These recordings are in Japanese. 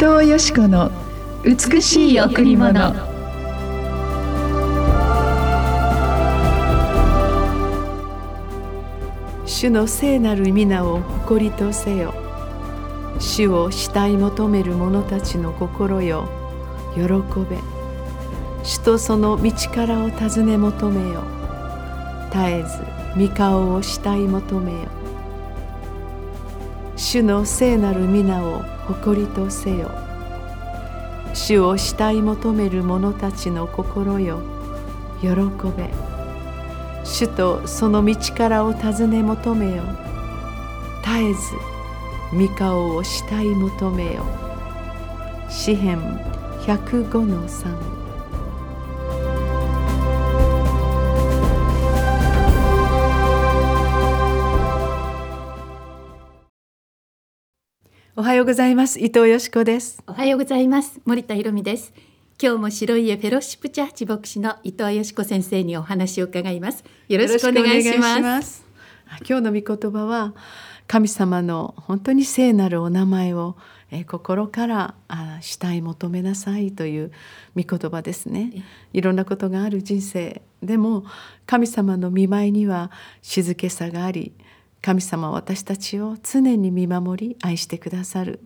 藤よし子の美しい贈り物。主の聖なる皆を誇りとせよ。主を慕い求める者たちの心よ。喜べ。主とその道からを尋ね求めよ。絶えず御顔を慕い求めよ。主の聖なる皆を誇りとせよ。主を慕い求める者たちの心よ喜べ。主とその道からを尋ね求めよ。絶えず御顔を慕い求めよ。詩編105の3おはようございます。伊藤よしこです。おはようございます。森田博美です。今日も白い家フェローシップチャーチ牧師の伊藤よしこ先生にお話を伺います。よろしくお願いします。今日の御言葉は神様の本当に聖なるお名前をえ心からあ慕い求めなさいという御言葉ですね。いろんなことがある人生でも神様の見舞いには静けさがあり神様は私たちを常に見守り愛してくださる。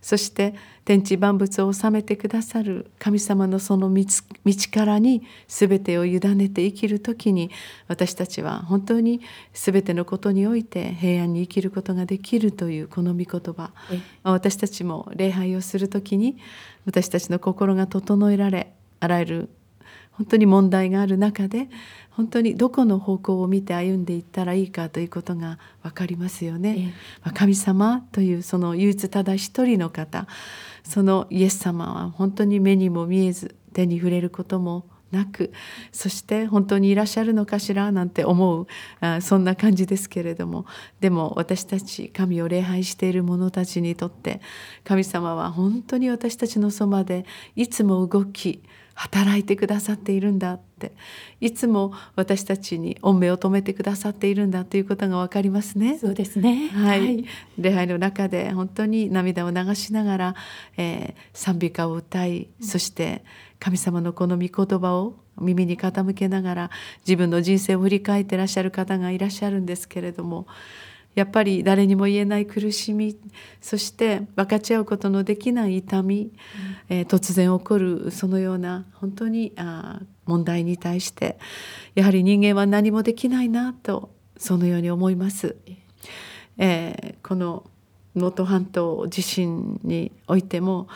そして天地万物を治めてくださる。神様のその道からに全てを委ねて生きる時に私たちは本当に全てのことにおいて平安に生きることができるというこの御言葉。私たちも礼拝をする時に私たちの心が整えられあらゆる本当に問題がある中で本当にどこの方向を見て歩んでいったらいいかということが分かりますよね。え神様というその唯一ただ一人の方そのイエス様は本当に目にも見えず手に触れることもなくそして本当にいらっしゃるのかしらなんて思うあそんな感じですけれどもでも私たち神を礼拝している者たちにとって神様は本当に私たちのそばでいつも動き働いてくださっているんだって。いつも私たちに御目を止めてくださっているんだということが分かりますね。そうですね、はい、はい、礼拝の中で本当に涙を流しながら、えー、賛美歌を歌いそして神様のこの御言葉を耳に傾けながら自分の人生を振り返ってらっしゃる方がいらっしゃるんですけれどもやっぱり誰にも言えない苦しみそして分かち合うことのできない痛み、うん、えー、突然起こるそのような本当にあ問題に対してやはり人間は何もできないなとそのように思います。えー、この能登半島地震においても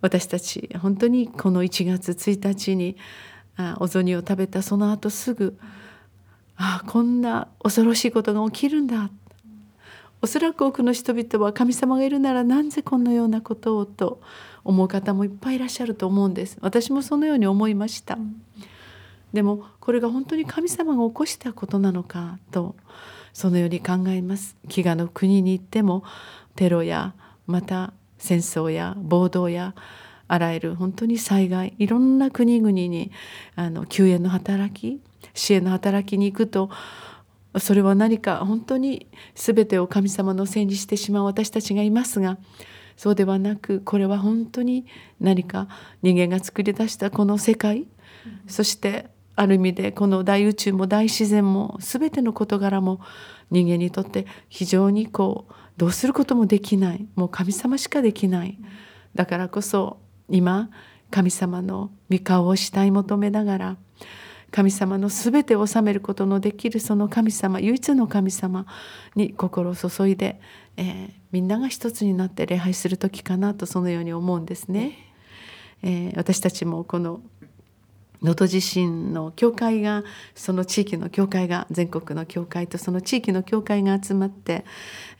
私たち本当にこの1月1日にあお雑煮を食べたその後すぐあこんな恐ろしいことが起きるんだおそらく多くの人々は神様がいるならなぜこのようなことをと思う方もいっぱいいらっしゃると思うんです。私もそのように思いました、でもこれが本当に神様が起こしたことなのかとそのように考えます。飢餓の国に行ってもテロやまた戦争や暴動やあらゆる本当に災害いろんな国々にあの救援の働き支援の働きに行くとそれは何か本当に全てを神様のせいにしてしまう私たちがいますがそうではなくこれは本当に何か人間が作り出したこの世界そしてある意味でこの大宇宙も大自然も全ての事柄も人間にとって非常にこうどうすることもできない。もう神様しかできない。だからこそ今神様の御顔を慕い求めながら神様の全てを治めることのできるその神様唯一の神様に心を注いで、えー、みんなが一つになって礼拝する時かなとそのように思うんですね。えー、私たちもこの能登地震の教会がその地域の教会が全国の教会とその地域の教会が集まって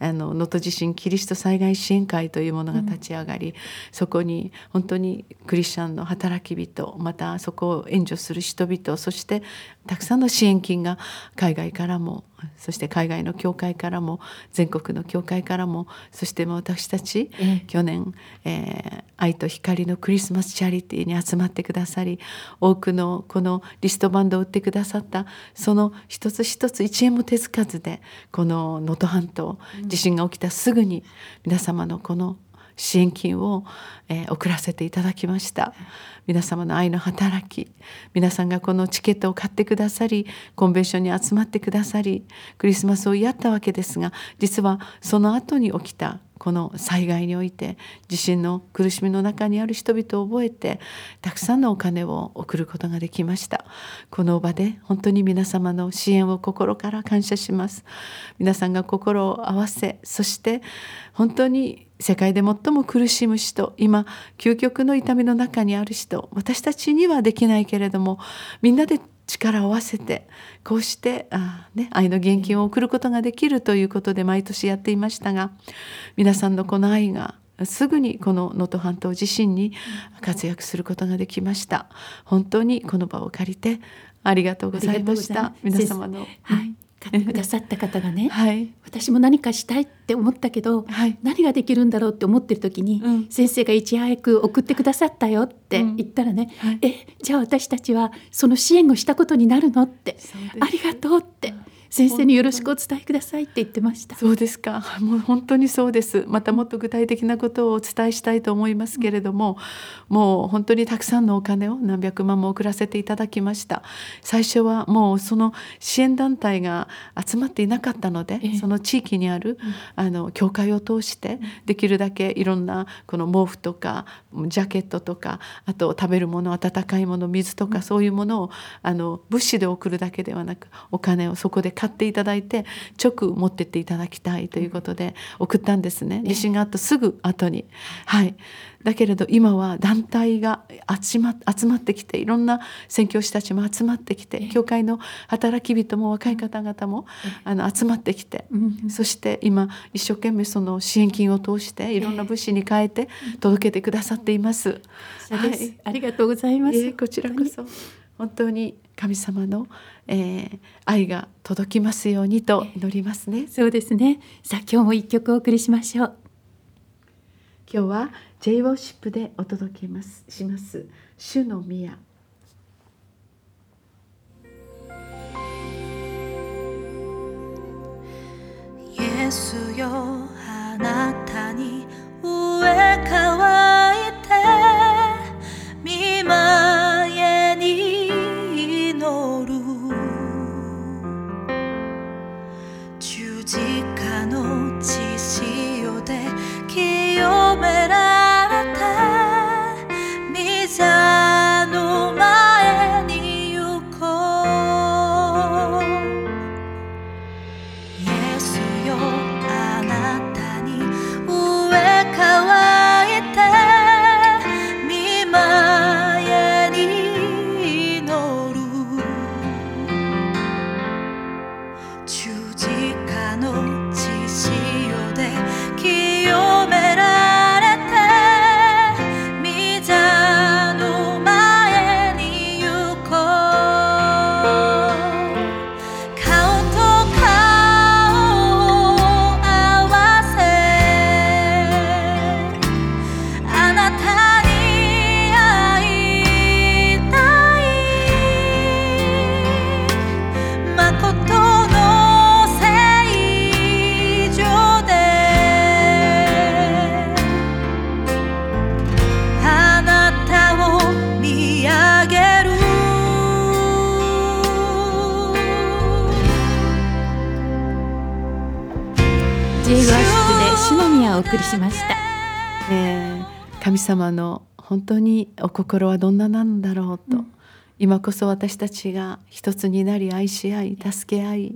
能登地震キリスト災害支援会というものが立ち上がり、うん、そこに本当にクリスチャンの働き人またそこを援助する人々そしてたくさんの支援金が海外からもそして海外の教会からも全国の教会からもそして私たち、ええ、去年、えー、愛と光のクリスマスチャリティーに集まってくださり多くのこのリストバンドを売ってくださったその一つ一つ一円も手つかずでこの能登半島地震が起きたすぐに皆様のこの支援金を、えー送らせていただきました。皆様の愛の働き皆さんがこのチケットを買ってくださりコンベンションに集まってくださりクリスマスをやったわけですが実はその後に起きたこの災害において地震の苦しみの中にある人々を覚えてたくさんのお金を送ることができました。この場で本当に皆様の支援を心から感謝します。皆さんが心を合わせそして本当に世界で最も苦しむ人今究極の痛みの中にある人私たちにはできないけれどもみんなで力を合わせてこうしてあ、ね、愛の現金を送ることができるということで毎年やっていましたが皆さんのこの愛がすぐにこの能登半島地震に活躍することができました。本当にこの場を借りてありがとうございました。皆様のはい、くださった方がね、はい。私も何かしたいって思ったけど、はい。何ができるんだろうって思ってる時に、うん。先生がいち早く送ってくださったよってうん。言ったらね、はい。えじゃあ私たちはその支援をしたことになるのってありがとうって先生によろしくお伝えくださいって言ってました。そうですか。もう本当にそうです。またもっと具体的なことをお伝えしたいと思いますけれども、もう本当にたくさんのお金を何百万も送らせていただきました。最初はもうその支援団体が集まっていなかったので、ええ。その地域にある、あの教会を通してできるだけいろんなこの毛布とかジャケットとかあと食べるもの温かいもの水とか、そういうものをあの物資で送るだけではなくお金をそこで買っていただいて直持ってっていただきたいということで送ったんですね。地震があったすぐ後に。はい。だけれど今は団体が集ま集まってきていろんな宣教師たちも集まってきて教会の働き人も若い方々もあの集まってきてうん。そして今一生懸命その支援金を通していろんな物資に変えて届けてくださっています。はい。ありがとうございます。こちらこそ。本当に神様の、えー愛が届きますようにと祈りますね。そうですね。さあ今日も一曲お送りしましょう。今日は J ウォーシップでお届けますします主の宮イエスよ送りしました。え。ー神様の本当にお心はどんななんだろうと、今こそ私たちが一つになり愛し合い助け合い、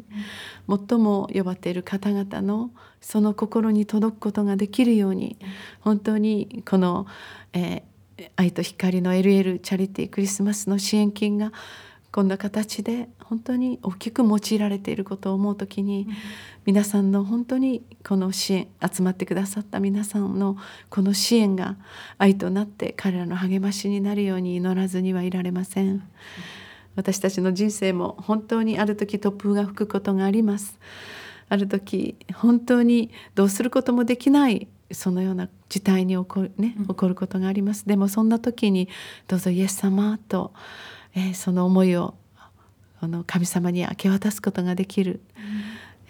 最も呼ばれている方々のその心に届くことができるように本当にこの、えー愛と光の LL チャリティークリスマスの支援金がこんな形で本当に大きく用いられていることを思う時に、皆さんの本当にこの支援集まってくださった皆さんのこの支援が愛となって彼らの励ましになるように祈らずにはいられません。私たちの人生も本当にある時突風が吹くことがあります。ある時本当にどうすることもできないそのような事態に起こる,、ね、起こることがあります。でもそんな時にどうぞイエス様と、えーその思いをあの神様に明け渡すことができる、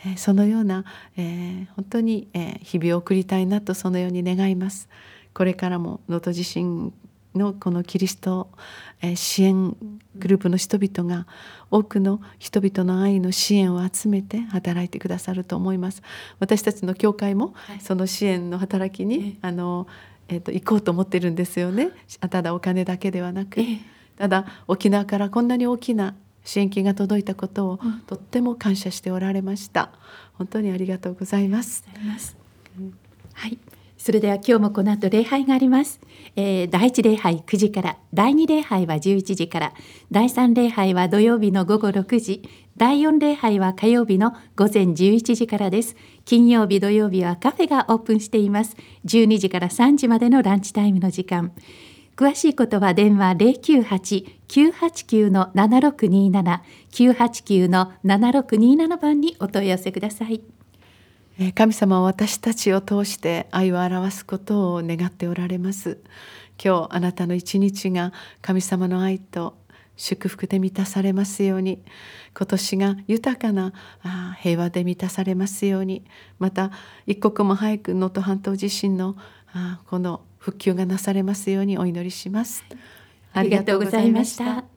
ええーそのような、えー本当に、えー日々を送りたいなとそのように願います。これからも能登地震のこのキリスト、えー支援グループの人々が多くの人々の愛の支援を集めて働いてくださると思います。私たちの教会もはい。その支援の働きに、あのえー、と行こうと思ってるんですよね。ただお金だけではなく、ええただ沖縄からこんなに大きな支援金が届いたことをとっても感謝しておられました。本当にありがとうございます。ございます。はい。それでは今日もこの後礼拝があります。えー第一礼拝9時から、第二礼拝は11時から、第三礼拝は土曜日の午後6時、第四礼拝は火曜日の午前11時からです。金曜日土曜日はカフェがオープンしています。12時から3時までのランチタイムの時間。詳しいことは電話098-989の7627、989の7627番にお問い合わせください。神様は私たちを通して愛を表すことを願っておられます今日あなたの一日が神様の愛と祝福で満たされますように今年が豊かな平和で満たされますようにまた一刻も早く能登半島地震のこの復旧がなされますようにお祈りしますありがとうございました。